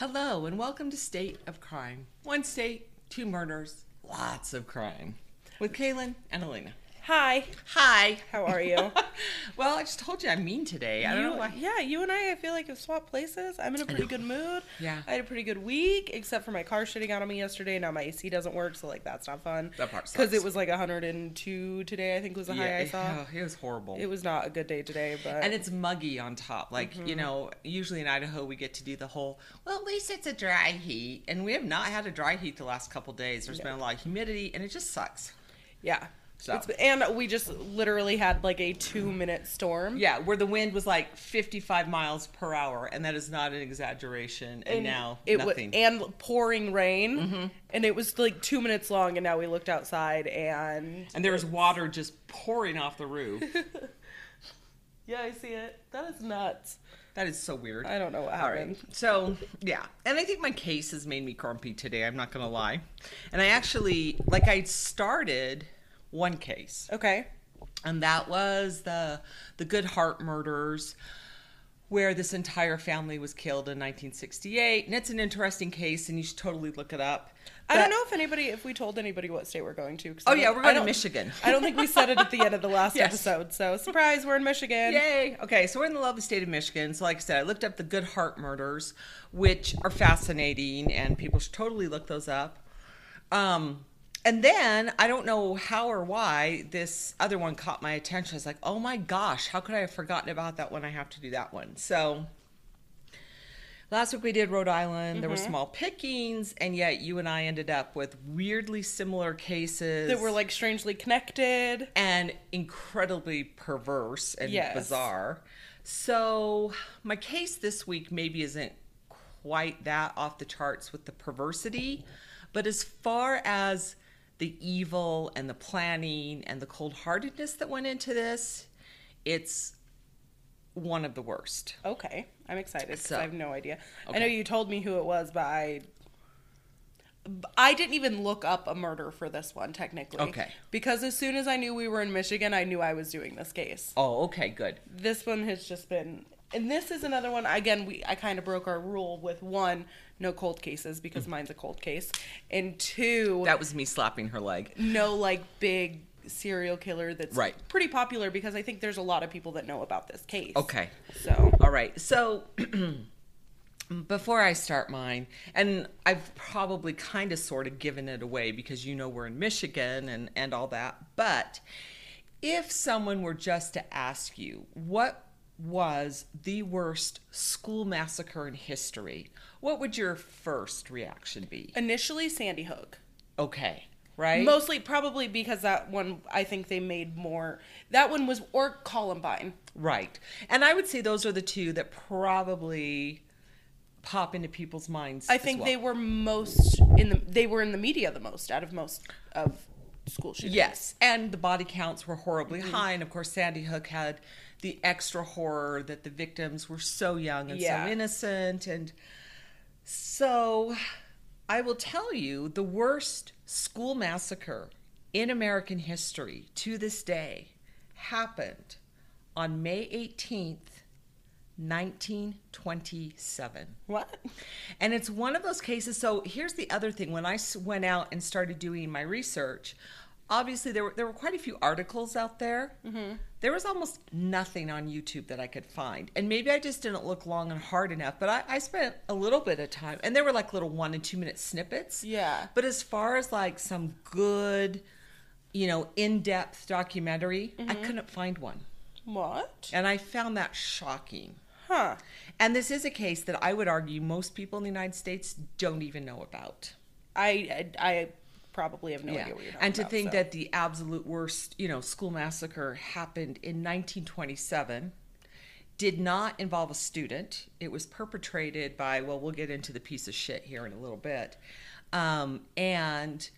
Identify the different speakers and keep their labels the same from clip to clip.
Speaker 1: Hello, and welcome to State of Crime. One state, two murders, lots of crime. With Kalynne and Elena.
Speaker 2: Hi.
Speaker 1: Hi.
Speaker 2: How are you?
Speaker 1: well, I just told you I'm mean today. I don't know why.
Speaker 2: Yeah, you and I, I feel like have swapped places. I'm in a pretty good mood.
Speaker 1: Yeah.
Speaker 2: I had a pretty good week, except for my car shitting out on me yesterday. Now my AC doesn't work, so like that's not fun.
Speaker 1: That part
Speaker 2: Because it was like 102 today. I think was the high I saw.
Speaker 1: oh, it was horrible.
Speaker 2: It was not a good day today, but
Speaker 1: and it's muggy on top. Like,
Speaker 2: Mm-hmm.
Speaker 1: you know, usually in Idaho we get to do the whole, well, at least it's a dry heat. And we have not had a dry heat the last couple days. There's been a lot of humidity and it just sucks.
Speaker 2: yeah.
Speaker 1: So.
Speaker 2: It's, and we just literally had like a two minute storm.
Speaker 1: Yeah, where the wind was like 55 miles per hour, and that is not an exaggeration. And, now
Speaker 2: it was
Speaker 1: nothing.
Speaker 2: and pouring rain,
Speaker 1: Mm-hmm.
Speaker 2: and it was like two minutes long. And now we looked outside, and
Speaker 1: and there was water just pouring off the roof.
Speaker 2: yeah, I see it. That is nuts.
Speaker 1: that is so weird.
Speaker 2: I don't know what happened.
Speaker 1: right. So, yeah. And I think my case has made me grumpy today. I'm not going to lie. And I actually, like, I started one case,
Speaker 2: Okay.
Speaker 1: and that was the the Good Hart murders, where this entire family was killed in 1968. And it's an interesting case, and you should totally look it up.
Speaker 2: I don't know if anybody, if we told anybody what state we're going to.
Speaker 1: Oh, yeah, we're going to Michigan.
Speaker 2: I don't think we said it at the end of the last
Speaker 1: Yes.
Speaker 2: episode. So surprise, we're in Michigan.
Speaker 1: Yay! Okay, so we're in the lovely state of Michigan. So, like I said, I looked up the Good Hart murders, which are fascinating, and people should totally look those up. Um, and then I don't know how or why this other one caught my attention. I was like, oh my gosh, how could I have forgotten about that one? I have to do that one. So. Last week we did Rhode Island. There were mm-hmm. small pickings, and yet you and I ended up with weirdly similar cases
Speaker 2: That were like strangely connected.
Speaker 1: and incredibly perverse and
Speaker 2: Yes.
Speaker 1: bizarre. So, my case this week maybe isn't quite that off the charts with the perversity, but as far as the evil and the planning and the cold heartedness that went into this, it's one of the worst.
Speaker 2: Okay, I'm excited because
Speaker 1: So-
Speaker 2: I have no idea. I know you told me who it was, but I. I didn't even look up a murder for this one technically.
Speaker 1: Okay.
Speaker 2: Because as soon as I knew we were in Michigan, I knew I was doing this case.
Speaker 1: Oh, okay, good.
Speaker 2: This one has just been and this is another one again we I kind of broke our rule with one no cold cases because mm. mine's a cold case and two
Speaker 1: That was me slapping her leg.
Speaker 2: no like big serial killer that's
Speaker 1: Right.
Speaker 2: pretty popular because I think there's a lot of people that know about this case.
Speaker 1: Okay.
Speaker 2: So
Speaker 1: All right. So before I start mine, and I've probably kind of sort of given it away because you know we're in Michigan and, and all that. But if someone were just to ask you what was the worst school massacre in history, what would your first reaction be?
Speaker 2: initially Sandy Hook.
Speaker 1: Okay. Right?
Speaker 2: Mostly probably because that one I think they made more that one was or Columbine.
Speaker 1: Right. And I would say those are the two that probably pop into people's minds.
Speaker 2: I think
Speaker 1: well.
Speaker 2: they were most in the they were in the media the most out of most of school shootings.
Speaker 1: Yes, and the body counts were horribly mm-hmm. high, and of course, Sandy Hook had the extra horror that the victims were so young and
Speaker 2: Yeah.
Speaker 1: so innocent, and so I will tell you the worst school massacre in American history to this day happened on May eighteenth, nineteen twenty-seven.
Speaker 2: What?
Speaker 1: And it's one of those cases. So here's the other thing: When I went out and started doing my research, obviously there were there were quite a few articles out there. Mm-hmm. There was almost nothing on YouTube that I could find, and maybe I just didn't look long and hard enough. But I, I spent a little bit of time, and there were like little one and two minute snippets.
Speaker 2: Yeah.
Speaker 1: But as far as like some good, you know, in depth documentary, I couldn't find one,
Speaker 2: What?
Speaker 1: and I found that shocking.
Speaker 2: Huh.
Speaker 1: And this is a case that I would argue most people in the United States don't even know about.
Speaker 2: I I, I probably have no idea what you're talking
Speaker 1: and to
Speaker 2: about,
Speaker 1: think
Speaker 2: so.
Speaker 1: that the absolute worst, you know, school massacre happened in 1927 did not involve a student. It was perpetrated by, well, we'll get into the piece of shit here in a little bit. Um, and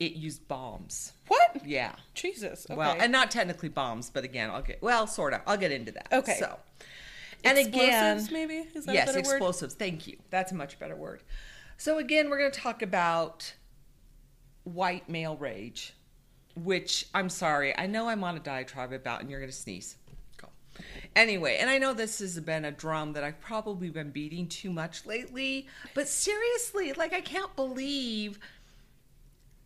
Speaker 1: it used bombs.
Speaker 2: What?
Speaker 1: Yeah.
Speaker 2: Jesus. Okay.
Speaker 1: Well, and not technically bombs, but again, I'll get well, sort of. I'll get into that.
Speaker 2: Okay.
Speaker 1: So, and again,
Speaker 2: Explosives, maybe? Is that a
Speaker 1: yes,
Speaker 2: better word?
Speaker 1: explosives. Thank you. That's a much better word. So again, we're going to talk about white male rage, which I'm sorry, I know I'm on a diatribe about, and you're going to sneeze. Go. Anyway, and I know this has been a drum that I've probably been beating too much lately, but seriously, like I can't believe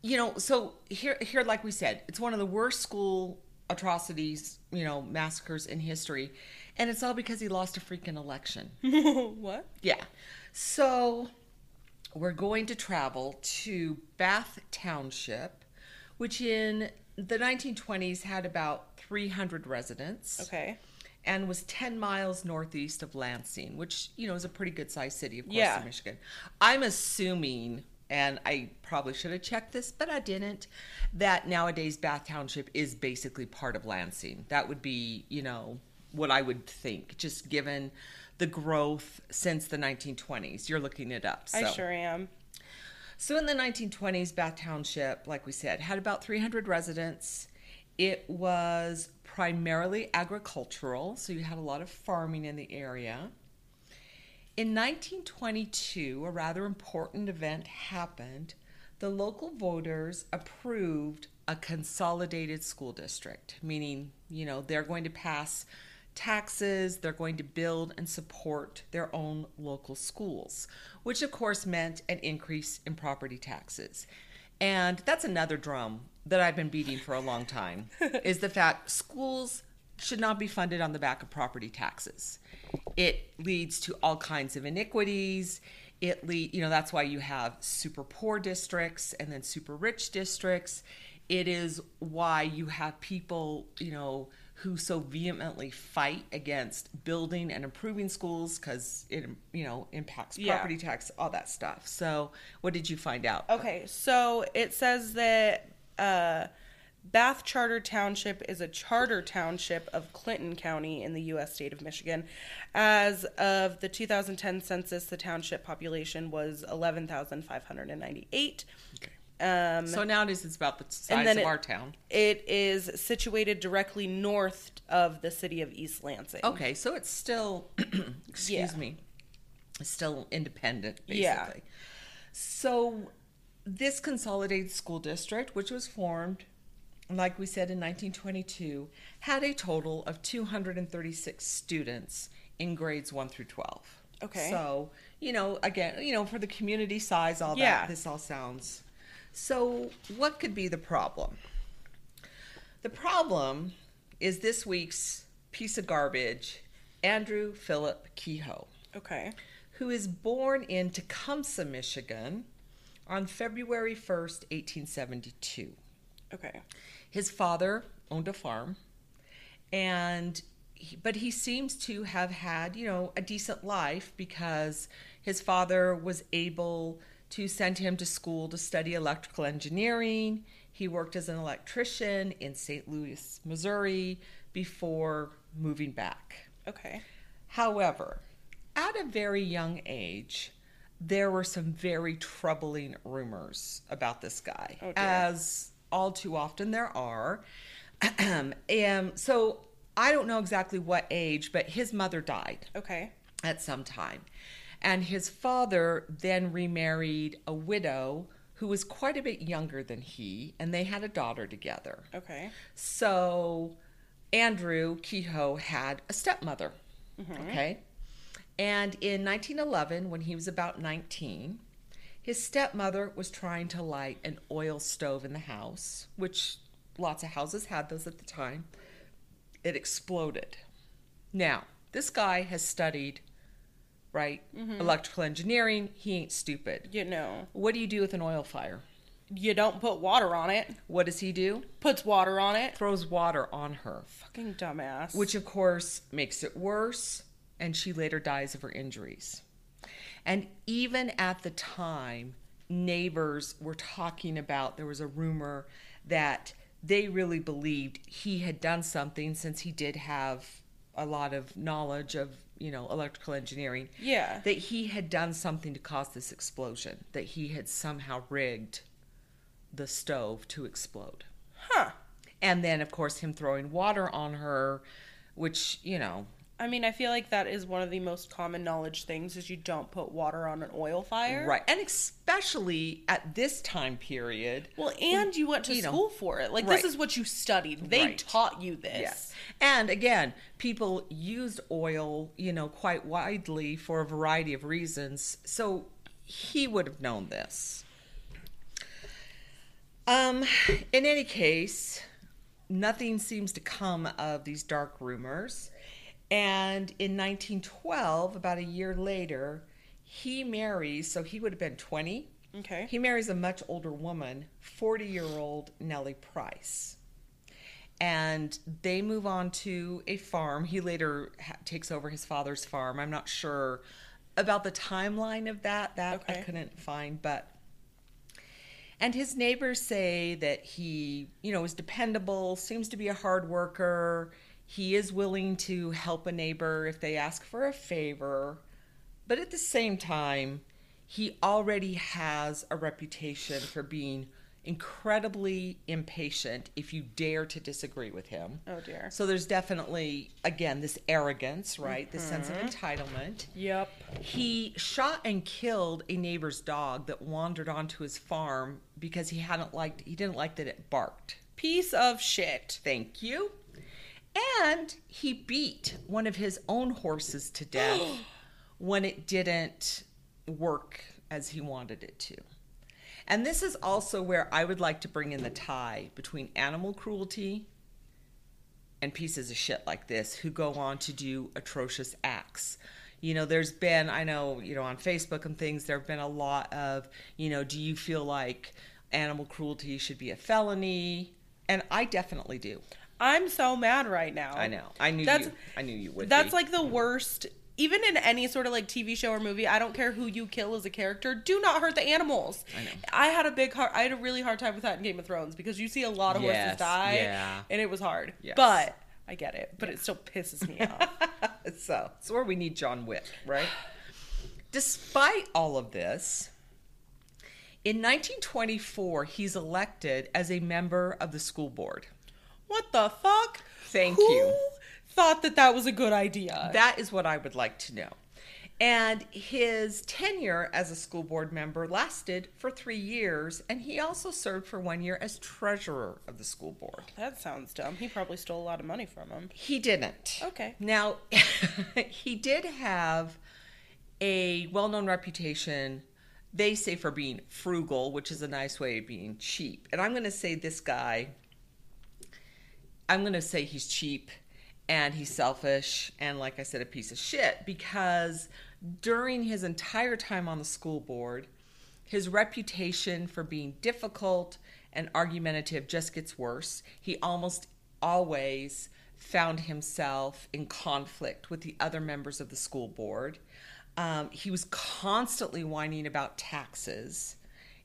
Speaker 1: you know, so here here like we said, it's one of the worst school atrocities, you know, massacres in history. And it's all because he lost a freaking election.
Speaker 2: what?
Speaker 1: Yeah. So we're going to travel to Bath Township, which in the 1920s had about 300 residents
Speaker 2: Okay.
Speaker 1: and was 10 miles northeast of Lansing, which, you know, is a pretty good sized city, of course,
Speaker 2: Yeah.
Speaker 1: in Michigan. I'm assuming, and I probably should have checked this, but I didn't, that nowadays Bath Township is basically part of Lansing. That would be, you know, what I would think, just given the growth since the 1920s. You're looking it up. So.
Speaker 2: I sure am.
Speaker 1: So in the 1920s, Bath Township, like we said, had about 300 residents. It was primarily agricultural, so you had a lot of farming in the area. In 1922, a rather important event happened. The local voters approved a consolidated school district, meaning, you know, they're going to pass taxes, they're going to build and support their own local schools, which of course meant an increase in property taxes. And that's another drum that I've been beating for a long time is the fact schools should not be funded on the back of property taxes. It leads to all kinds of iniquities. It lead, you know, that's why you have super poor districts and then super rich districts. It is why you have people, you know, who so vehemently fight against building and improving schools because it, you know, impacts
Speaker 2: Yeah.
Speaker 1: property tax, all that stuff. So, what did you find out?
Speaker 2: Okay, so it says that uh, Bath Charter Township is a charter township of Clinton County in the U.S. state of Michigan. As of the 2010 census, the township population was 11,598. Um,
Speaker 1: So nowadays it's about the size of
Speaker 2: it-
Speaker 1: our town.
Speaker 2: it is situated directly north of the city of East Lansing.
Speaker 1: Okay, so it's still, excuse
Speaker 2: Yeah.
Speaker 1: me, it's still independent, basically.
Speaker 2: Yeah.
Speaker 1: So this consolidated school district, which was formed, like we said in 1922, had a total of 236 students in grades 1 through 12.
Speaker 2: Okay.
Speaker 1: So, you know, again, you know, for the community size, all
Speaker 2: Yeah.
Speaker 1: that, this all sounds. So, what could be the problem? The problem is this week's piece of garbage, Andrew Philip Kehoe,
Speaker 2: Okay.
Speaker 1: who is born in Tecumseh, Michigan on February 1st, 1872.
Speaker 2: Okay.
Speaker 1: His father owned a farm, and he, but he seems to have had, you know, a decent life because his father was able to send him to school to study electrical engineering. He worked as an electrician in St. Louis, Missouri before moving back.
Speaker 2: Okay.
Speaker 1: However, at a very young age, there were some very troubling rumors about this guy,
Speaker 2: Oh,
Speaker 1: as all too often there are. and so I don't know exactly what age, but his mother died
Speaker 2: Okay.
Speaker 1: at some time. And his father then remarried a widow who was quite a bit younger than he, and they had a daughter together.
Speaker 2: Okay.
Speaker 1: So Andrew Kehoe had a stepmother. Mm-hmm. Okay. And in 1911, when he was about 19, his stepmother was trying to light an oil stove in the house, which lots of houses had those at the time. It exploded. Now, this guy has studied, right? Mm-hmm. Electrical engineering. He ain't stupid.
Speaker 2: You know,
Speaker 1: What do you do with an oil fire?
Speaker 2: you don't put water on it.
Speaker 1: What does he do?
Speaker 2: Puts water on it.
Speaker 1: Throws water on her.
Speaker 2: Fucking dumbass.
Speaker 1: which of course makes it worse and she later dies of her injuries and even at the time neighbors were talking about there was a rumor that they really believed he had done something since he did have a lot of knowledge of you know electrical engineering
Speaker 2: Yeah.
Speaker 1: that he had done something to cause this explosion that he had somehow rigged the stove to explode
Speaker 2: Huh.
Speaker 1: and then of course him throwing water on her which you know
Speaker 2: I mean, I feel like that is one of the most common knowledge things is you don't put water on an oil fire.
Speaker 1: Right. And especially at this time period.
Speaker 2: Well, and you went to
Speaker 1: You know.
Speaker 2: school for it. Like
Speaker 1: Right.
Speaker 2: this is what you studied. They
Speaker 1: Right.
Speaker 2: taught you this.
Speaker 1: Yes. And again, people used oil, you know, quite widely for a variety of reasons. So he would have known this. Um, in any case, nothing seems to come of these dark rumors. And in 1912, about a year later, he marries, so he would have been 20.
Speaker 2: Okay.
Speaker 1: He marries a much older woman, 40 year old Nellie Price. And they move on to a farm. He later ha- takes over his father's farm. I'm not sure about the timeline of that. That I couldn't find, but and his neighbors say that he, you know, is dependable, seems to be a hard worker. He is willing to help a neighbor if they ask for a favor. But at the same time, he already has a reputation for being incredibly impatient if you dare to disagree with him.
Speaker 2: Oh dear.
Speaker 1: So there's definitely, again, this arrogance, right? This sense of mm-hmm. entitlement.
Speaker 2: Yep.
Speaker 1: He shot and killed a neighbor's dog that wandered onto his farm because he hadn't liked he didn't like that it barked.
Speaker 2: Piece of shit.
Speaker 1: Thank you. And he beat one of his own horses to death when it didn't work as he wanted it to. And this is also where I would like to bring in the tie between animal cruelty and pieces of shit like this who go on to do atrocious acts. You know, there's been, I know, you know, on Facebook and things, there have been a lot of, you know, do you feel like animal cruelty should be a felony? And I definitely do.
Speaker 2: I'm so mad right now.
Speaker 1: I know. I knew
Speaker 2: That's-
Speaker 1: you. I knew you would.
Speaker 2: That's
Speaker 1: be.
Speaker 2: like the worst. Even in any sort of like TV show or movie, I don't care who you kill as a character. Do not hurt the animals.
Speaker 1: I know.
Speaker 2: I had a big hard. I had a really hard time with that in Game of Thrones because you see a lot of
Speaker 1: Yes,
Speaker 2: horses die,
Speaker 1: yeah.
Speaker 2: and it was hard.
Speaker 1: Yes.
Speaker 2: But I get it. But it still pisses me off.
Speaker 1: so it's where we need John Wick, right? Despite all of this, in 1924, he's elected as a member of the school board.
Speaker 2: What the fuck?
Speaker 1: Thank
Speaker 2: Who
Speaker 1: you.
Speaker 2: Thought that that was a good idea.
Speaker 1: That is what I would like to know. And his tenure as a school board member lasted for three years, and he also served for one year as treasurer of the school board.
Speaker 2: that sounds dumb. He probably stole a lot of money from him.
Speaker 1: He didn't.
Speaker 2: Okay.
Speaker 1: Now, he did have a well known reputation, they say, for being frugal, which is a nice way of being cheap. And I'm going to say this guy, I'm going to say he's cheap and he's selfish and, like I said, a piece of shit because during his entire time on the school board, his reputation for being difficult and argumentative just gets worse. He almost always found himself in conflict with the other members of the school board. Um, he was constantly whining about taxes.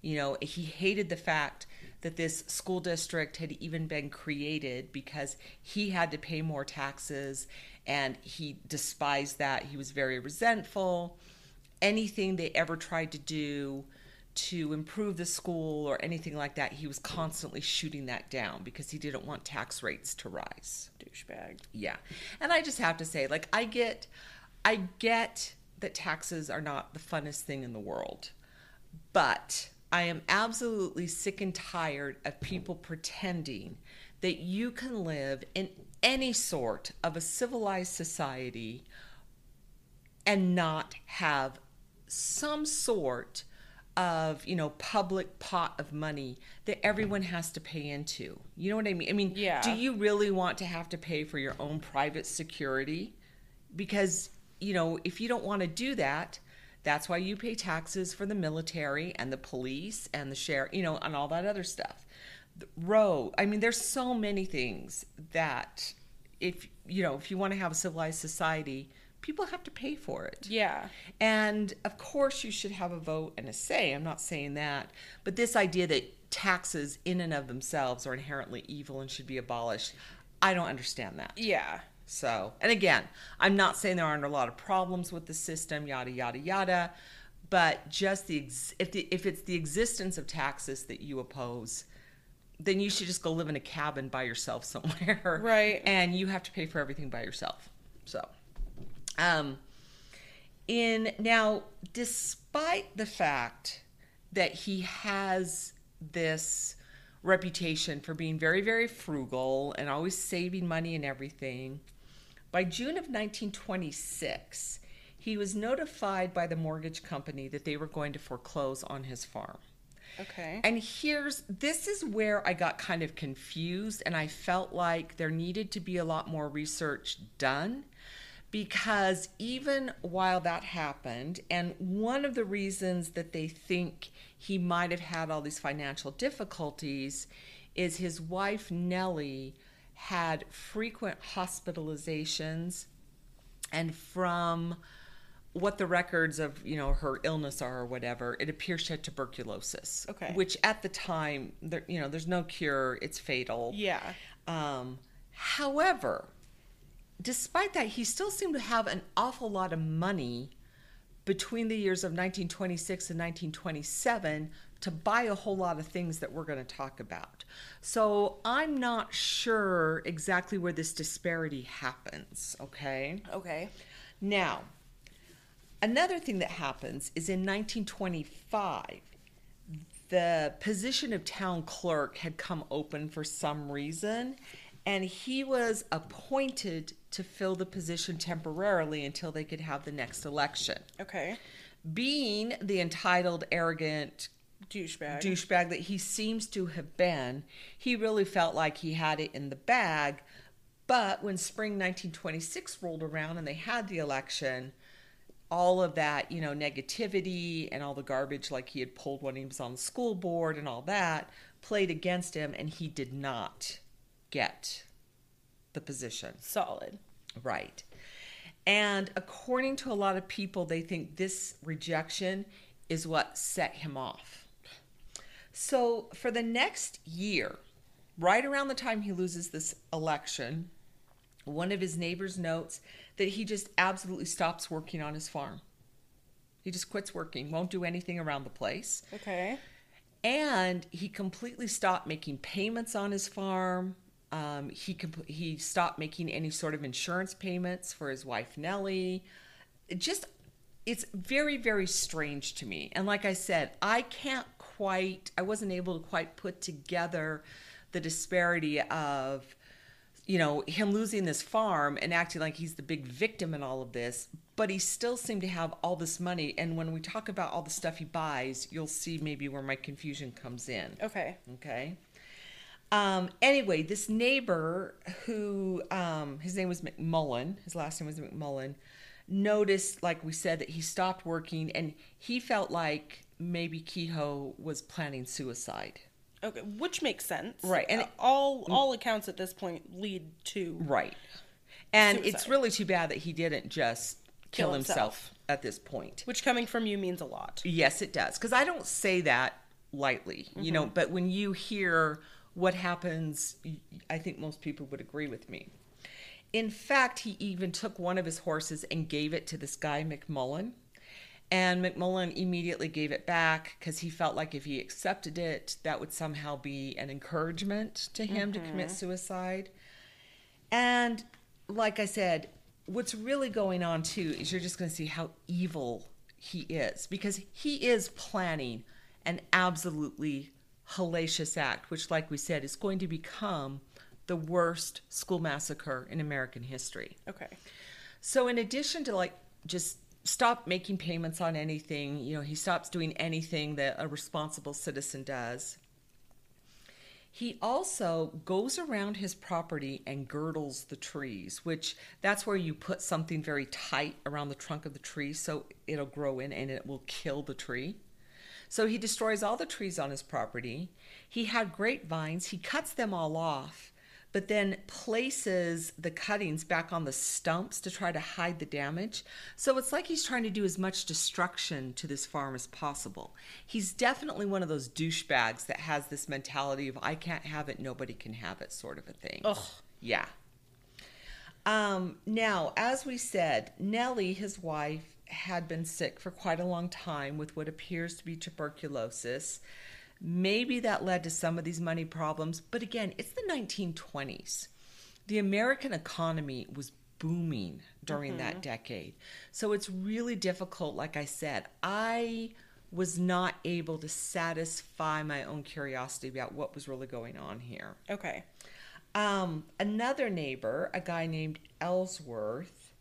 Speaker 1: You know, he hated the fact that this school district had even been created because he had to pay more taxes and he despised that. He was very resentful. Anything they ever tried to do to improve the school or anything like that, he was constantly shooting that down because he didn't want tax rates to rise.
Speaker 2: Douchebag.
Speaker 1: Yeah. And I just have to say like I get I get that taxes are not the funnest thing in the world. But I am absolutely sick and tired of people pretending that you can live in any sort of a civilized society and not have some sort of you know public pot of money that everyone has to pay into. You know what i mean? I mean
Speaker 2: Yeah.
Speaker 1: do you really want to have to pay for your own private security? Because you know if you don't want to do that that's why you pay taxes for the military and the police and the sheriff you know and all that other stuff The road i mean there's so many things that if you know if you want to have a civilized society people have to pay for it
Speaker 2: Yeah.
Speaker 1: and of course, you should have a vote and a say. I'm not saying that. But this idea that taxes in and of themselves are inherently evil and should be abolished, I don't understand that.
Speaker 2: Yeah.
Speaker 1: So, and again, I'm not saying there aren't a lot of problems with the system, yada, yada, yada. But just the, ex- if, the, if it's the existence of taxes that you oppose, then you should just go live in a cabin by yourself somewhere.
Speaker 2: Right.
Speaker 1: And you have to pay for everything by yourself. So, Um, in now, despite the fact that he has this reputation for being very, very frugal and always saving money and everything, by June of 1926, he was notified by the mortgage company that they were going to foreclose on his farm.
Speaker 2: Okay.
Speaker 1: And here's this is where I got kind of confused and I felt like there needed to be a lot more research done because even while that happened and one of the reasons that they think he might have had all these financial difficulties is his wife Nellie had frequent hospitalizations and from what the records of you know her illness are or whatever it appears she had tuberculosis
Speaker 2: Okay.
Speaker 1: which at the time there you know there's no cure it's fatal
Speaker 2: Yeah.
Speaker 1: um, however despite that he still seemed to have an awful lot of money between the years of 1926 and 1927 to buy a whole lot of things that we're going to talk about so i'm not sure exactly where this disparity happens okay
Speaker 2: Okay.
Speaker 1: now, another thing that happens is in 1925, the position of town clerk had come open for some reason, and he was appointed to fill the position temporarily until they could have the next election.
Speaker 2: Okay.
Speaker 1: Being the entitled, arrogant
Speaker 2: Douchebag.
Speaker 1: douchebag that he seems to have been, he really felt like he had it in the bag. But when spring 1926 rolled around and they had the election, all of that, you know, negativity and all the garbage, like he had pulled when he was on the school board and all that, played against him, and he did not get the position.
Speaker 2: Solid.
Speaker 1: Right. And according to a lot of people, they think this rejection is what set him off. So, for the next year, right around the time he loses this election, one of his neighbors notes that he just absolutely stops working on his farm. He just quits working, won't do anything around the place.
Speaker 2: Okay.
Speaker 1: And he completely stopped making payments on his farm. Um, he comp- he stopped making any sort of insurance payments for his wife Nellie. It just it's very very strange to me. And like I said, I can't quite I wasn't able to quite put together the disparity of you know him losing this farm and acting like he's the big victim in all of this but he still seemed to have all this money. And when we talk about all the stuff he buys you'll see maybe where my confusion comes in.
Speaker 2: Okay.
Speaker 1: okay. Um, anyway this neighbor who um, his name was mcmullen his last name was mcmullen noticed like we said that he stopped working and he felt like maybe kehoe was planning suicide
Speaker 2: Okay. Which makes sense.
Speaker 1: Right, and
Speaker 2: Uh, all all accounts at this point lead to
Speaker 1: Right. And it's really too bad that he didn't just kill,
Speaker 2: Kill
Speaker 1: himself.
Speaker 2: himself.
Speaker 1: at this point.
Speaker 2: which coming from you means a lot.
Speaker 1: Yes, it does. Because I don't say that lightly, you know, but when you hear what happens, I think most people would agree with me. In fact, he even took one of his horses and gave it to this guy, McMullen. And McMullen immediately gave it back because he felt like if he accepted it, that would somehow be an encouragement to him to commit mm-hmm. suicide. And like I said, what's really going on too is you're just going to see how evil he is because he is planning an absolutely hellacious act, which, like we said, is going to become the worst school massacre in American history.
Speaker 2: Okay.
Speaker 1: So, in addition to like just stop making payments on anything, you know, he stops doing anything that a responsible citizen does. He also goes around his property and girdles the trees, which that's where you put something very tight around the trunk of the tree so it'll grow in and it will kill the tree. So he destroys all the trees on his property. He had grapevines, he cuts them all off, but then places the cuttings back on the stumps to try to hide the damage. So it's like he's trying to do as much destruction to this farm as possible. He's definitely one of those douchebags that has this mentality of I can't have it, nobody can have it sort of a thing.
Speaker 2: Ugh.
Speaker 1: Yeah. Um, now, as we said, Nellie, his wife, had been sick for quite a long time with what appears to be tuberculosis. Maybe that led to some of these money problems, but again, it's the 1920s. The American economy was booming during that decade. So it's really difficult, like I said. I was not able to satisfy my own curiosity about what was really going on here.
Speaker 2: Okay.
Speaker 1: Um, another neighbor, a guy named Ellsworth,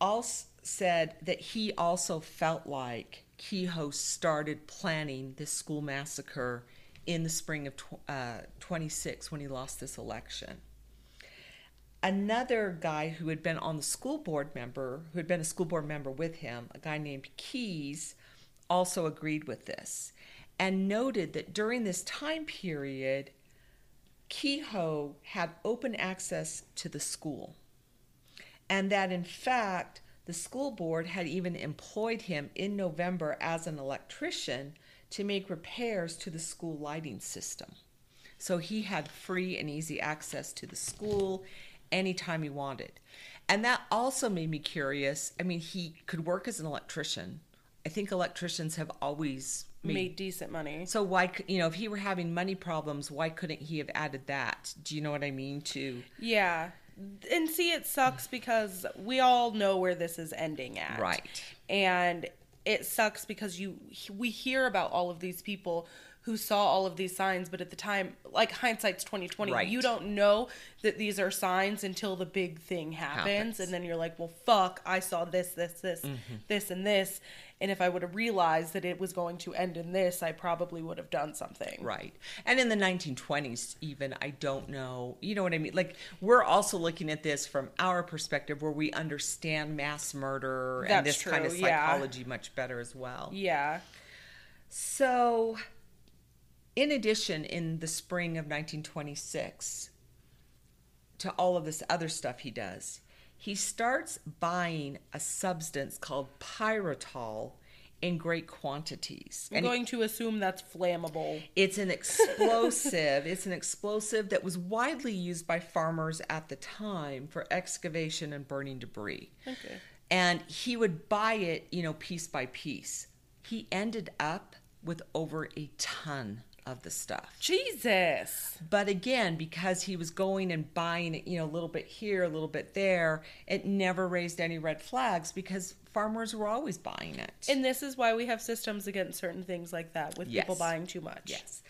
Speaker 1: also said that he also felt like Kehoe started planning this school massacre in the spring of uh, 26 when he lost this election. Another guy who had been on the school board member, who had been a school board member with him, a guy named Keys, also agreed with this and noted that during this time period, Kehoe had open access to the school, and that in fact, the school board had even employed him in November as an electrician to make repairs to the school lighting system. So he had free and easy access to the school anytime he wanted. And that also made me curious. I mean, he could work as an electrician. I think electricians have always
Speaker 2: Made,
Speaker 1: made
Speaker 2: decent money.
Speaker 1: so why, you know, if he were having money problems, why couldn't he have added that? Do you know what I mean? To
Speaker 2: Yeah. And see, it sucks because we all know where this is ending at.
Speaker 1: Right.
Speaker 2: And it sucks because you we hear about all of these people who saw all of these signs, but at the time, like hindsight's twenty twenty,
Speaker 1: Right.
Speaker 2: you don't know that these are signs until the big thing happens,
Speaker 1: Happens.
Speaker 2: and then you're like, well, fuck, I saw this, this, this,
Speaker 1: Mm-hmm.
Speaker 2: this, and this, and if I would have realized that it was going to end in this, I probably would have done something.
Speaker 1: right, and in the 1920s, even I don't know. You know what I mean? Like we're also looking at this from our perspective, where we understand mass murder and
Speaker 2: That's
Speaker 1: this kind of
Speaker 2: true, yeah.
Speaker 1: psychology much better as well.
Speaker 2: Yeah.
Speaker 1: So, in addition, in the spring of 1926, to all of this other stuff he does, he starts buying a substance called pyrotol in great quantities.
Speaker 2: I'm
Speaker 1: And
Speaker 2: going to assume that's flammable.
Speaker 1: it's an explosive. it's an explosive that was widely used by farmers at the time for excavation and burning debris.
Speaker 2: Okay.
Speaker 1: And he would buy it, you know, piece by piece. He ended up with over a ton of the stuff.
Speaker 2: Jesus.
Speaker 1: But again, because he was going and buying it, you know, a little bit here, a little bit there, it never raised any red flags because farmers were always buying it.
Speaker 2: And this is why we have systems against certain things like that with people buying too much.
Speaker 1: Yes.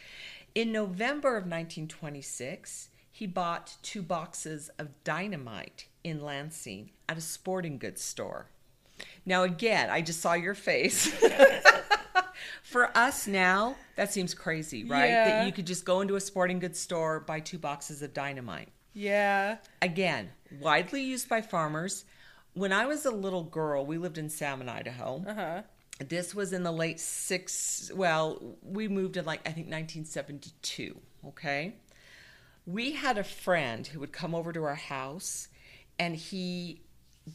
Speaker 1: In November of 1926, he bought two boxes of dynamite in Lansing at a sporting goods store. Now, again, I just saw your face. For us now, that seems crazy, right?
Speaker 2: Yeah.
Speaker 1: That you could just go into a sporting goods store, buy two boxes of dynamite.
Speaker 2: Yeah.
Speaker 1: Again, widely used by farmers. When I was a little girl, we lived in Salmon, Idaho.
Speaker 2: Uh huh.
Speaker 1: This was in the late six. Well, we moved in like I think 1972. Okay, we had a friend who would come over to our house, and he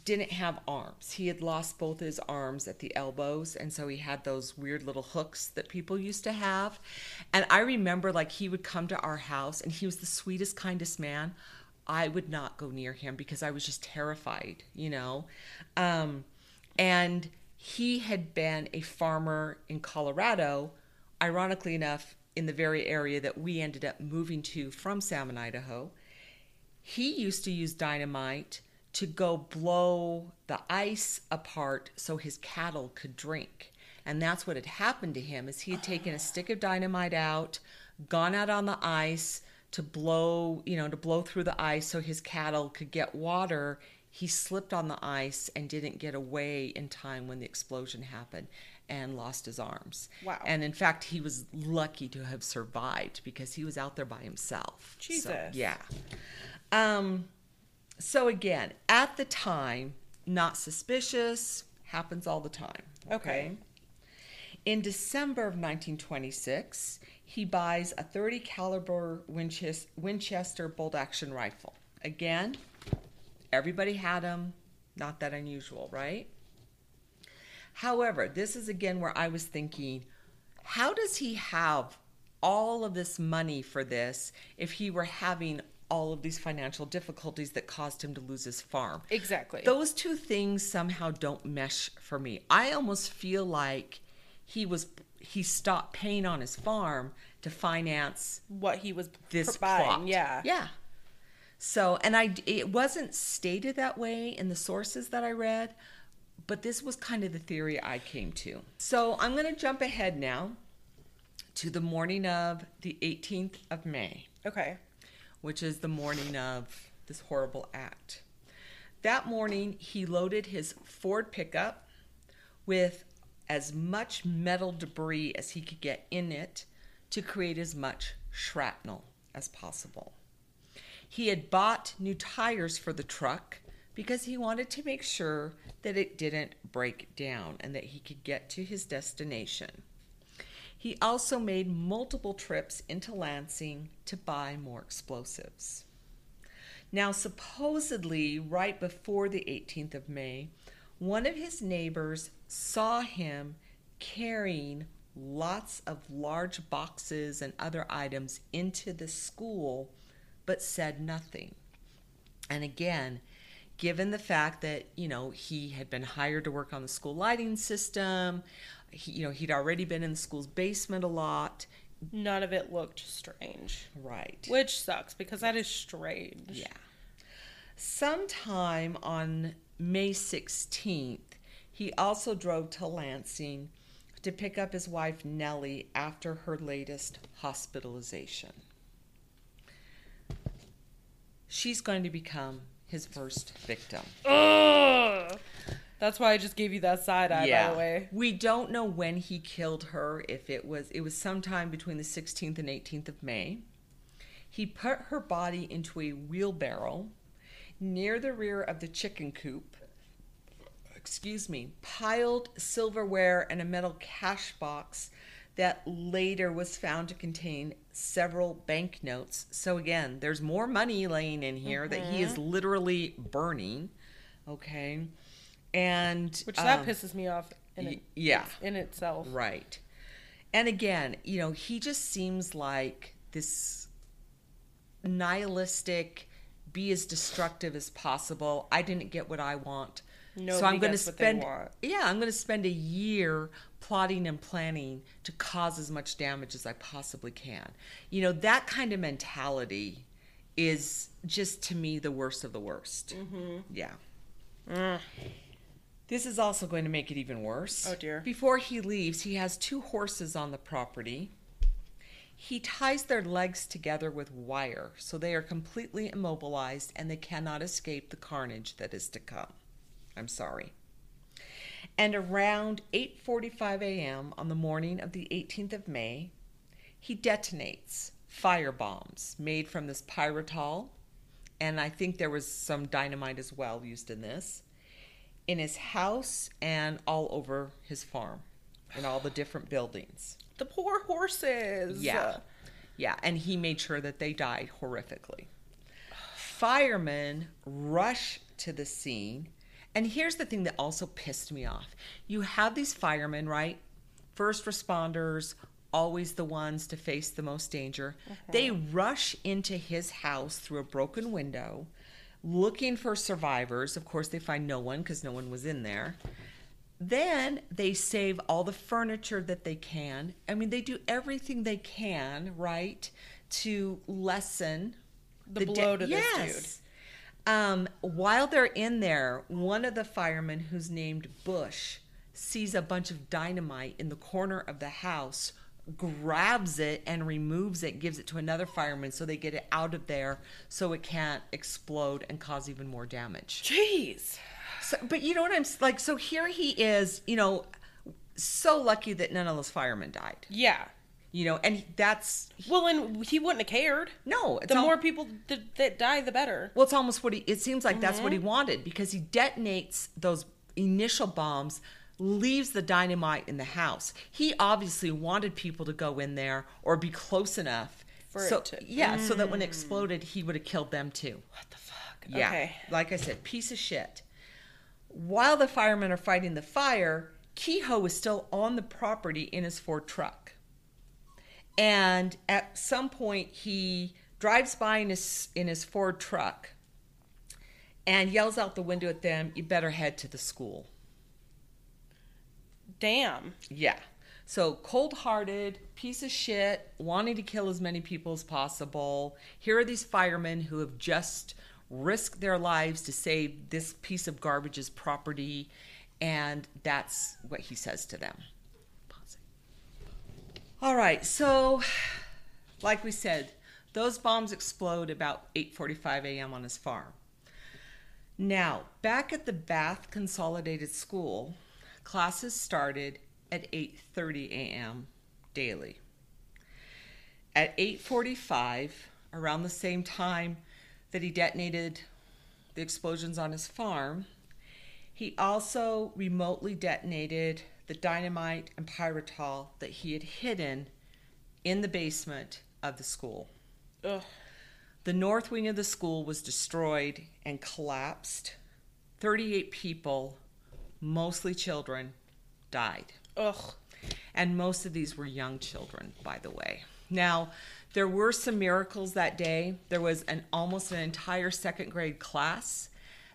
Speaker 1: didn't have arms. He had lost both his arms at the elbows, and so he had those weird little hooks that people used to have. And I remember like he would come to our house, and he was the sweetest, kindest man. I would not go near him because I was just terrified, you know. Um, and he had been a farmer in Colorado, ironically enough, in the very area that we ended up moving to from Salmon, Idaho. He used to use dynamite to go blow the ice apart so his cattle could drink. And that's what had happened to him is he had taken a stick of dynamite out, gone out on the ice to blow, you know, to blow through the ice so his cattle could get water. He slipped on the ice and didn't get away in time when the explosion happened and lost his arms.
Speaker 2: Wow.
Speaker 1: And in fact, he was lucky to have survived because he was out there by himself. So,
Speaker 2: Jesus.
Speaker 1: yeah. Um, so again, at the time, not suspicious, happens all the time.
Speaker 2: Okay.
Speaker 1: In December of 1926, he buys a 30 caliber Winchester, Winchester bolt action rifle. Again, everybody had them, not that unusual, right? However, this is again where I was thinking, how does he have all of this money for this if he were having all of these financial difficulties that caused him to lose his farm?
Speaker 2: Exactly.
Speaker 1: Those two things somehow don't mesh for me. I almost feel like he was he stopped paying on his farm to finance
Speaker 2: what he was
Speaker 1: this
Speaker 2: buying.
Speaker 1: plot.
Speaker 2: Yeah.
Speaker 1: Yeah. So, and I it wasn't stated that way in the sources that I read, but this was kind of the theory I came to. So, I'm going to jump ahead now to the morning of the 18th of May,
Speaker 2: Okay.
Speaker 1: Which is the morning of this horrible act. That morning, he loaded his Ford pickup with as much metal debris as he could get in it to create as much shrapnel as possible. He had bought new tires for the truck because he wanted to make sure that it didn't break down and that he could get to his destination. He also made multiple trips into Lansing to buy more explosives. Now, supposedly, right before the 18th of May, one of his neighbors saw him carrying lots of large boxes and other items into the school, but said nothing. And again, given the fact that, you know, he had been hired to work on the school lighting system, he, you know, he'd already been in the school's basement a lot.
Speaker 2: None of it looked strange.
Speaker 1: Right.
Speaker 2: Which sucks because that is strange.
Speaker 1: Yeah. Sometime on May 16th, he also drove to Lansing to pick up his wife Nellie after her latest hospitalization. She's going to become his first victim.
Speaker 2: Ugh. That's why I just gave you that side eye, by the way.
Speaker 1: We don't know when he killed her, if it was it was sometime between the 16th and 18th of May. He put her body into a wheelbarrow near the rear of the chicken coop. Excuse me, piled silverware and a metal cash box that later was found to contain several banknotes. So again, there's more money laying in here that he is mm-hmm. literally burning. Okay. And
Speaker 2: Which that
Speaker 1: um,
Speaker 2: pisses me off in, it,
Speaker 1: yeah.
Speaker 2: in itself.
Speaker 1: Right. And again, you know, he just seems like this nihilistic, be as destructive as possible. I didn't get what I want. so I'm going to
Speaker 2: gets what they
Speaker 1: spend. Yeah, I'm going to spend a year plotting and planning to cause as much damage as I possibly can. You know, that kind of mentality is just to me the worst of the worst. Mm-hmm. Yeah. This is also going to make it even worse.
Speaker 2: Oh, dear.
Speaker 1: Before he leaves, he has two horses on the property. He ties their legs together with wire so they are completely immobilized and they cannot escape the carnage that is to come. I'm sorry. And around 8:45 a.m. on the morning of the 18th of May, he detonates fire bombs made from this pyrotol, and I think there was some dynamite as well used in this, in his house and all over his farm, in all the different buildings.
Speaker 2: The poor horses.
Speaker 1: Yeah. Yeah, and he made sure that they died horrifically. Firemen rush to the scene. And here's the thing that also pissed me off. You have these firemen, right? First responders, always the ones to face the most danger. They rush into his house through a broken window looking for survivors. Of course, they find no one because no one was in there. Then they save all the furniture that they can. I mean, they do everything they can, right, to lessen
Speaker 2: The
Speaker 1: da-
Speaker 2: blow to this dude.
Speaker 1: Um, while they're in there, one of the firemen, who's named Bush, sees a bunch of dynamite in the corner of the house, grabs it and removes it, gives it to another fireman so they get it out of there so it can't explode and cause even more damage.
Speaker 2: Jeez.
Speaker 1: So, but you know what I'm like? So here he is, you know, so lucky that none of those firemen died.
Speaker 2: Yeah.
Speaker 1: You know, and that's
Speaker 2: Well, and he wouldn't have cared.
Speaker 1: no.
Speaker 2: The more people that, that die, the better.
Speaker 1: Well, it's almost what he. It seems like that's
Speaker 2: Mm-hmm.
Speaker 1: what he wanted because he detonates those initial bombs, leaves the dynamite in the house. He obviously wanted people to go in there or be close enough.
Speaker 2: For
Speaker 1: so
Speaker 2: it to- Mm.
Speaker 1: yeah, so that when it exploded, he would have killed them too.
Speaker 2: What the fuck?
Speaker 1: Yeah,
Speaker 2: Okay.
Speaker 1: like I said, piece of shit. While the firemen are fighting the fire, Kehoe is still on the property in his Ford truck. And at some point, he drives by in his in his Ford truck and yells out the window at them, "You better head to the school."
Speaker 2: Damn.
Speaker 1: Yeah. So cold hearted, piece of shit, wanting to kill as many people as possible. Here are these firemen who have just risked their lives to save this piece of garbage's property, and that's what he says to them. All right, so like we said, those bombs explode about 8:45 a.m. on his farm. Now, back at the Bath Consolidated School, classes started at 8:30 a.m. daily. At 8:45, around the same time that he detonated the explosions on his farm, he also remotely detonated the dynamite and pyrotol that he had hidden in the basement of the school.
Speaker 2: Ugh.
Speaker 1: The north wing of the school was destroyed and collapsed. 38 people, mostly children, died.
Speaker 2: Ugh.
Speaker 1: And most of these were young children, by the way. Now, there were some miracles that day. There was an almost an entire second grade class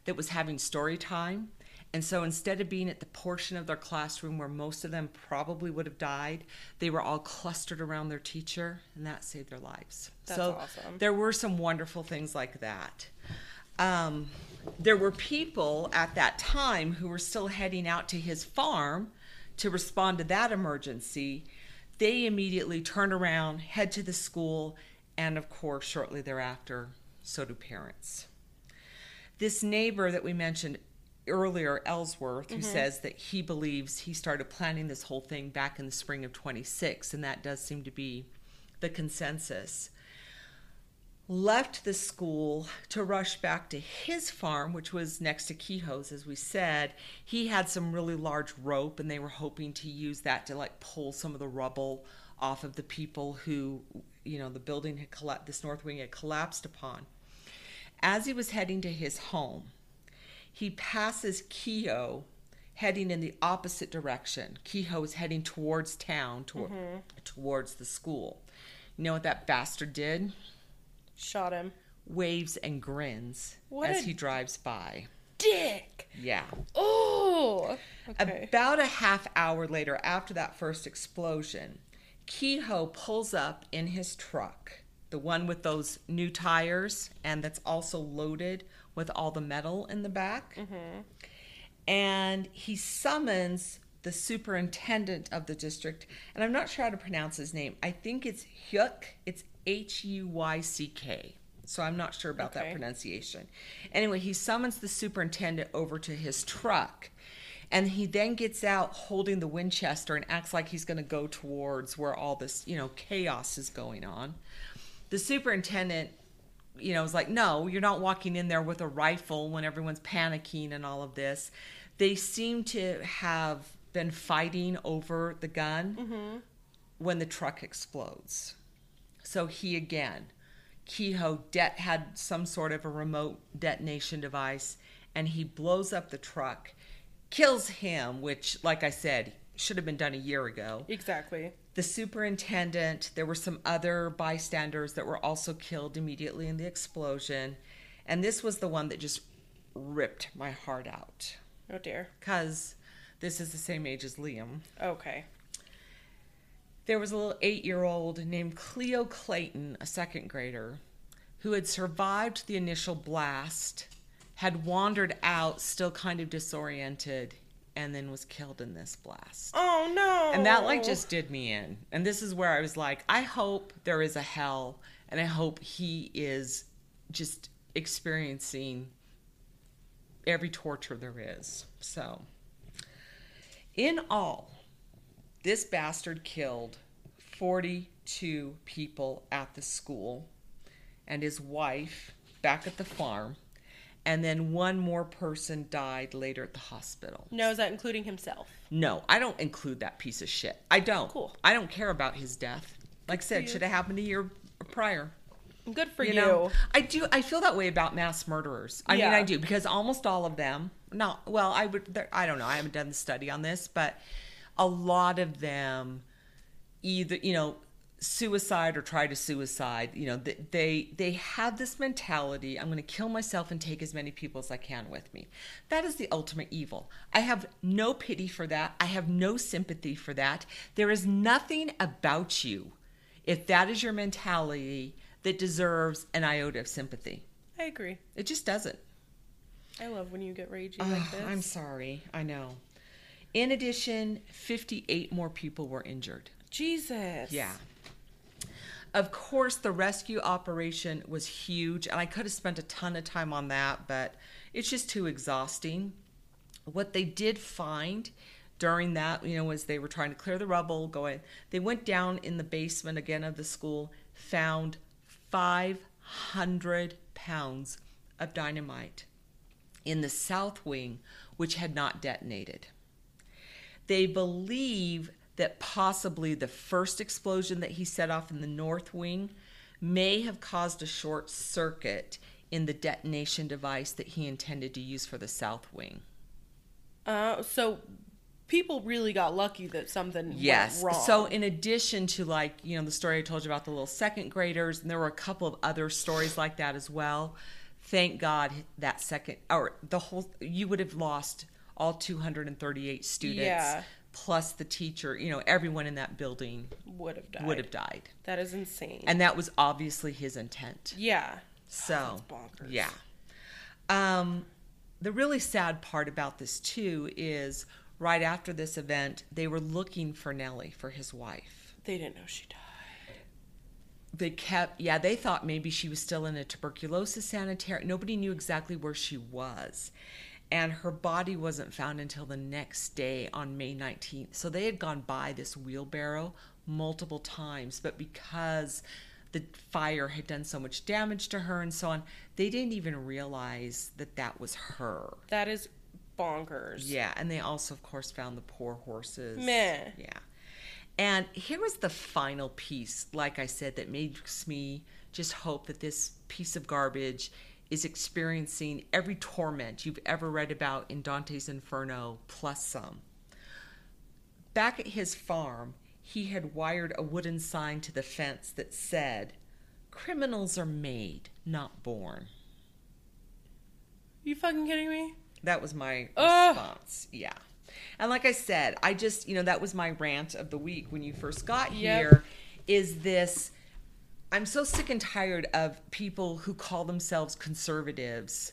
Speaker 1: that was having story time. And so instead of being at the portion of their classroom where most of them probably would have died, they were all clustered around their teacher, and that saved their lives.
Speaker 2: That's
Speaker 1: so
Speaker 2: awesome.
Speaker 1: there were some wonderful things like that. Um, there were people at that time who were still heading out to his farm to respond to that emergency. They immediately turn around, head to the school, and of course, shortly thereafter, so do parents. This neighbor that we mentioned earlier, Ellsworth, who mm-hmm. says that he believes he started planning this whole thing back in the spring of 26, and that does seem to be the consensus left the school to rush back to his farm, which was next to Kehoe's, as we said. He had some really large rope, and they were hoping to use that to like pull some of the rubble off of the people who, you know, the building had collapsed, this north wing had collapsed upon. As he was heading to his home, he passes Kehoe heading in the opposite direction. Kehoe is heading towards town, toward, mm-hmm. towards the school. You know what that bastard did?
Speaker 2: Shot him.
Speaker 1: waves and grins
Speaker 2: What
Speaker 1: as he drives by.
Speaker 2: Dick.
Speaker 1: Yeah.
Speaker 2: Oh. Okay.
Speaker 1: About a half hour later, after that first explosion, Kehoe pulls up in his truck, the one with those new tires, and that's also loaded with all the metal in the back. Mm-hmm. And he summons the superintendent of the district, and I'm not sure how to pronounce his name. I think it's Hyuk. It's H U Y C K. So I'm not sure about that pronunciation. Anyway, he summons the superintendent over to his truck. And he then gets out holding the Winchester and acts like he's going to go towards where all this, you know, chaos is going on. The superintendent, you know, is like, no, you're not walking in there with a rifle when everyone's panicking and all of this. They seem to have been fighting over the gun mm-hmm. when the truck explodes. So he again, Kehoe det- had some sort of a remote detonation device, and he blows up the truck, kills him, which, like I said, should have been done a year ago.
Speaker 2: Exactly.
Speaker 1: The superintendent, there were some other bystanders that were also killed immediately in the explosion, and this was the one that just ripped my heart out
Speaker 2: Oh dear.
Speaker 1: because this is the same age as Liam
Speaker 2: Okay.
Speaker 1: There was a little eight year old named Cleo Clayton, a second grader, who had survived the initial blast, had wandered out still kind of disoriented, and then was killed in this blast.
Speaker 2: Oh no.
Speaker 1: And that like just did me in. And this is where I was like, I hope there is a hell, and I hope he is just experiencing every torture there is. So, in all, this bastard killed 42 people at the school and his wife back at the farm. And then one more person died later at the hospital.
Speaker 2: No, is that including himself?
Speaker 1: No, I don't include that piece of shit. I don't.
Speaker 2: Cool.
Speaker 1: I don't care about his death. Like I said, should have happened a year prior.
Speaker 2: Good for
Speaker 1: You
Speaker 2: you.
Speaker 1: know, I do. I feel that way about mass murderers. I mean, I do because almost all of them. Not well. I would. I don't know. I haven't done the study on this, but a lot of them either you know suicide or try to suicide, you know, they they have this mentality, I'm going to kill myself and take as many people as I can with me. That is the ultimate evil. I have no pity for that. I have no sympathy for that. There is nothing about you if that is your mentality that deserves an iota of sympathy.
Speaker 2: I agree.
Speaker 1: It just doesn't.
Speaker 2: I love when you get ragey like this.
Speaker 1: I'm sorry. I know. In addition, 58 more people were injured.
Speaker 2: Jesus.
Speaker 1: Yeah. Of course, the rescue operation was huge, and I could have spent a ton of time on that, but it's just too exhausting. What they did find during that, you know, as they were trying to clear the rubble, going, they went down in the basement again of the school, found 500 pounds of dynamite in the south wing, which had not detonated. They believe that possibly the first explosion that he set off in the north wing may have caused a short circuit in the detonation device that he intended to use for the south wing.
Speaker 2: Uh, so people really got lucky that something
Speaker 1: Yes.
Speaker 2: went wrong.
Speaker 1: So, in addition to like, you know, the story I told you about the little second graders, and there were a couple of other stories like that as well. Thank God that second, or the whole, you would have lost all 238 students
Speaker 2: Yeah.
Speaker 1: plus the teacher, you know, everyone in that building
Speaker 2: would have died.
Speaker 1: would have died.
Speaker 2: That is insane.
Speaker 1: And that was obviously his intent.
Speaker 2: yeah.
Speaker 1: So,
Speaker 2: bonkers.
Speaker 1: yeah. Um, the really sad part about this, too, is right after this event, they were looking for Nellie, for his wife.
Speaker 2: They didn't know she died.
Speaker 1: They kept, yeah, they thought maybe she was still in a tuberculosis sanitarium. Nobody knew exactly where she was. And her body wasn't found until the next day on May 19th. So they had gone by this wheelbarrow multiple times, but because the fire had done so much damage to her and so on, they didn't even realize that that was her.
Speaker 2: That is bonkers.
Speaker 1: Yeah, and they also, of course, found the poor horses.
Speaker 2: Meh.
Speaker 1: Yeah. And here was the final piece, like I said, that makes me just hope that this piece of garbage is experiencing every torment you've ever read about in Dante's Inferno, plus some. Back at his farm, he had wired a wooden sign to the fence that said, Criminals are made, not born.
Speaker 2: You fucking kidding me?
Speaker 1: That was my
Speaker 2: Ugh.
Speaker 1: response. Yeah. And like I said, I just, you know, that was my rant of the week when you first got
Speaker 2: Yep.
Speaker 1: here is this I'm so sick and tired of people who call themselves conservatives.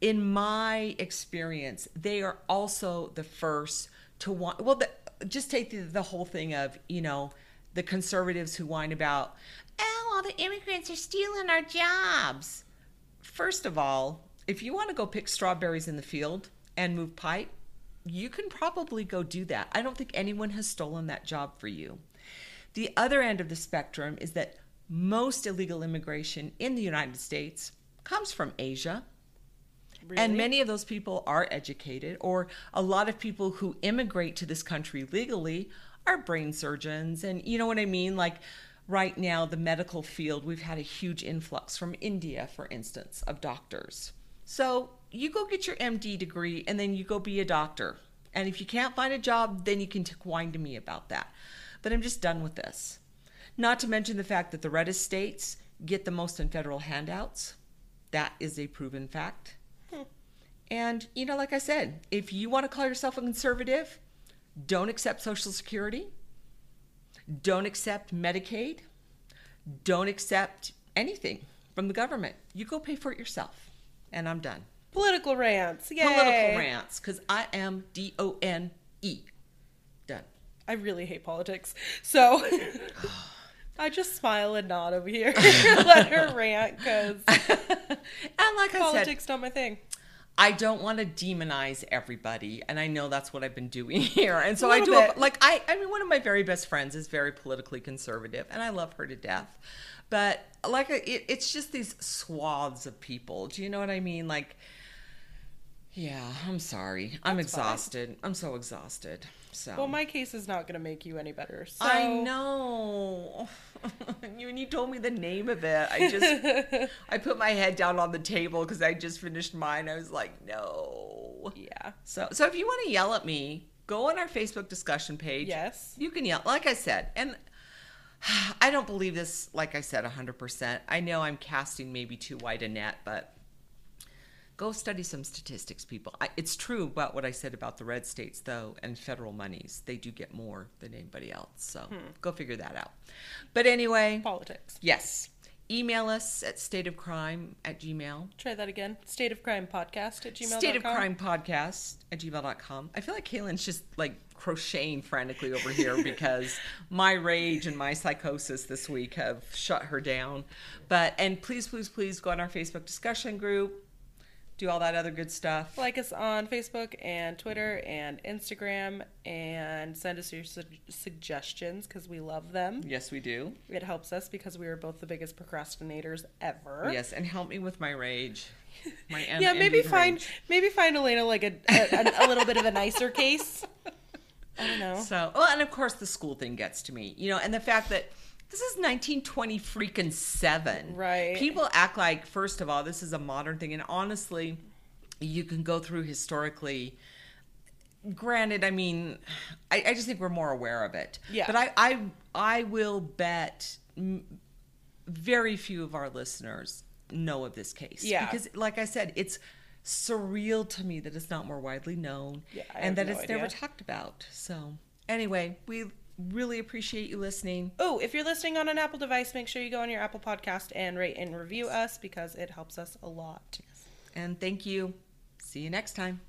Speaker 1: In my experience, they are also the first to want well the, just take the, the whole thing of, you know, the conservatives who whine about, "Oh, all the immigrants are stealing our jobs." First of all, if you want to go pick strawberries in the field and move pipe, you can probably go do that. I don't think anyone has stolen that job for you. The other end of the spectrum is that most illegal immigration in the United States comes from Asia.
Speaker 2: Really?
Speaker 1: And many of those people are educated, or a lot of people who immigrate to this country legally are brain surgeons. And you know what I mean? Like right now, the medical field, we've had a huge influx from India, for instance, of doctors. So you go get your MD degree and then you go be a doctor. And if you can't find a job, then you can t- whine to me about that. But I'm just done with this. Not to mention the fact that the reddest states get the most in federal handouts. That is a proven fact. Hmm. And, you know, like I said, if you want to call yourself a conservative, don't accept Social Security, don't accept Medicaid, don't accept anything from the government. You go pay for it yourself. And I'm done.
Speaker 2: Political rants. Yay.
Speaker 1: Political rants, because I am D O N E.
Speaker 2: I really hate politics. So I just smile and nod over here. Let her rant because
Speaker 1: and like I said,
Speaker 2: politics not my thing.
Speaker 1: I don't want to demonize everybody, and I know that's what I've been doing here. And so I do
Speaker 2: bit.
Speaker 1: like I I mean one of my very best friends is very politically conservative, and I love her to death. But like it, it's just these swaths of people. Do you know what I mean? Like, yeah, I'm sorry, I'm
Speaker 2: That's fine.
Speaker 1: exhausted. I'm so exhausted. So
Speaker 2: Well, my case is not going to make you any better. So
Speaker 1: I know. you and you told me the name of it. I just I put my head down on the table because I just finished mine. I was like, no.
Speaker 2: Yeah.
Speaker 1: So so if you want to yell at me, go on our Facebook discussion page.
Speaker 2: Yes.
Speaker 1: You can yell. Like I said, and I don't believe this, like I said, 100%. I know I'm casting maybe too wide a net, but go study some statistics, people. I, it's true about what I said about the red states, though, and federal monies. They do get more than anybody else. So hmm. go figure that out. But anyway,
Speaker 2: Politics.
Speaker 1: yes. Email us at stateofcrime at gmail.
Speaker 2: Try that again. State of Crime Podcast at gmail.com.
Speaker 1: State of Crime Podcast at gmail.com. I feel like Kalynne's just like crocheting frantically over here because my rage and my psychosis this week have shut her down. But, and please, please, please go on our Facebook discussion group, do all that other good stuff.
Speaker 2: Like us on Facebook and Twitter and Instagram and send us your su- suggestions because we love them.
Speaker 1: Yes, we do.
Speaker 2: It helps us because we are both the biggest procrastinators ever.
Speaker 1: Yes, and help me with my rage. My
Speaker 2: yeah, maybe find
Speaker 1: rage.
Speaker 2: maybe find Elena like a, a, a little bit of a nicer case. I don't know.
Speaker 1: So, well, and of course the school thing gets to me, you know, and the fact that this is 1920 freaking seven.
Speaker 2: Right.
Speaker 1: People act like, first of all, this is a modern thing, and honestly, you can go through historically. Granted, I mean, I, I just think we're more aware of it.
Speaker 2: Yeah.
Speaker 1: But I, I, I will bet very few of our listeners know of this case.
Speaker 2: Yeah.
Speaker 1: Because, like I said, it's surreal to me that it's not more widely known
Speaker 2: Yeah,
Speaker 1: and that
Speaker 2: no
Speaker 1: it's never talked about. So, anyway, we really appreciate you listening.
Speaker 2: Oh, if you're listening on an Apple device, make sure you go on your Apple podcast and rate and review us because it helps us a lot.
Speaker 1: And thank you. See you next time.